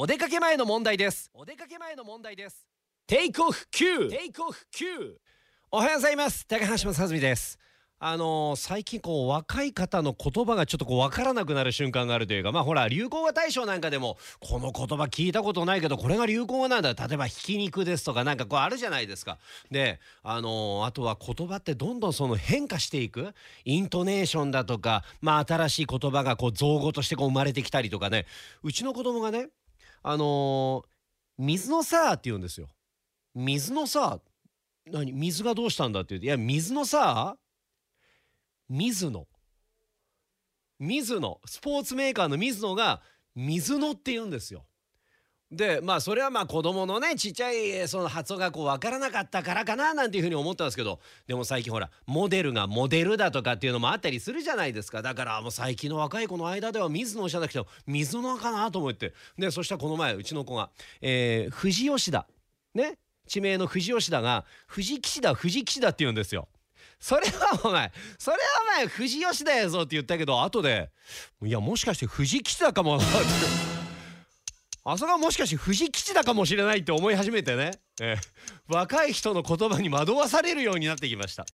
お出かけ前の問題です。お出かけ前の問題です。テイクオフ9テイクオフ9おはようございます。高橋正澄です。あのー最近こう若い方の言葉がちょっとこう分からなくなる瞬間があるというかまあほら流行語大賞なんかでもこの言葉聞いたことないけどこれが流行語なんだ。例えばひき肉ですとかなんかこうあるじゃないですか。であのーあとは言葉ってどんどんその変化していく。イントネーションだとかまあ新しい言葉がこう造語としてこう生まれてきたりとかね。うちの子供がねあのー水のさって言うんですよ。水のさー。何？水がどうしたんだって言うていや水のさ水野水野スポーツメーカーの水野が水野って言うんですよ。でまあそれはまあ子供のねちっちゃいその発音がこう分からなかったからかななんていうふうに思ったんですけどでも最近ほらモデルがモデルだとかっていうのもあったりするじゃないですか。だからもう最近の若い子の間では水野じゃなくて水野かなと思って。でそしたらこの前うちの子が、えー、富士吉田。ね？地名の富士吉田が富士吉田富士吉田って言うんですよ。それはお前それはお前富士吉田やぞって言ったけど後でいやもしかして富士吉田かもってあそこはもしかして富士吉だかもしれないって思い始めてね、えー若い人の言葉に惑わされるようになってきました。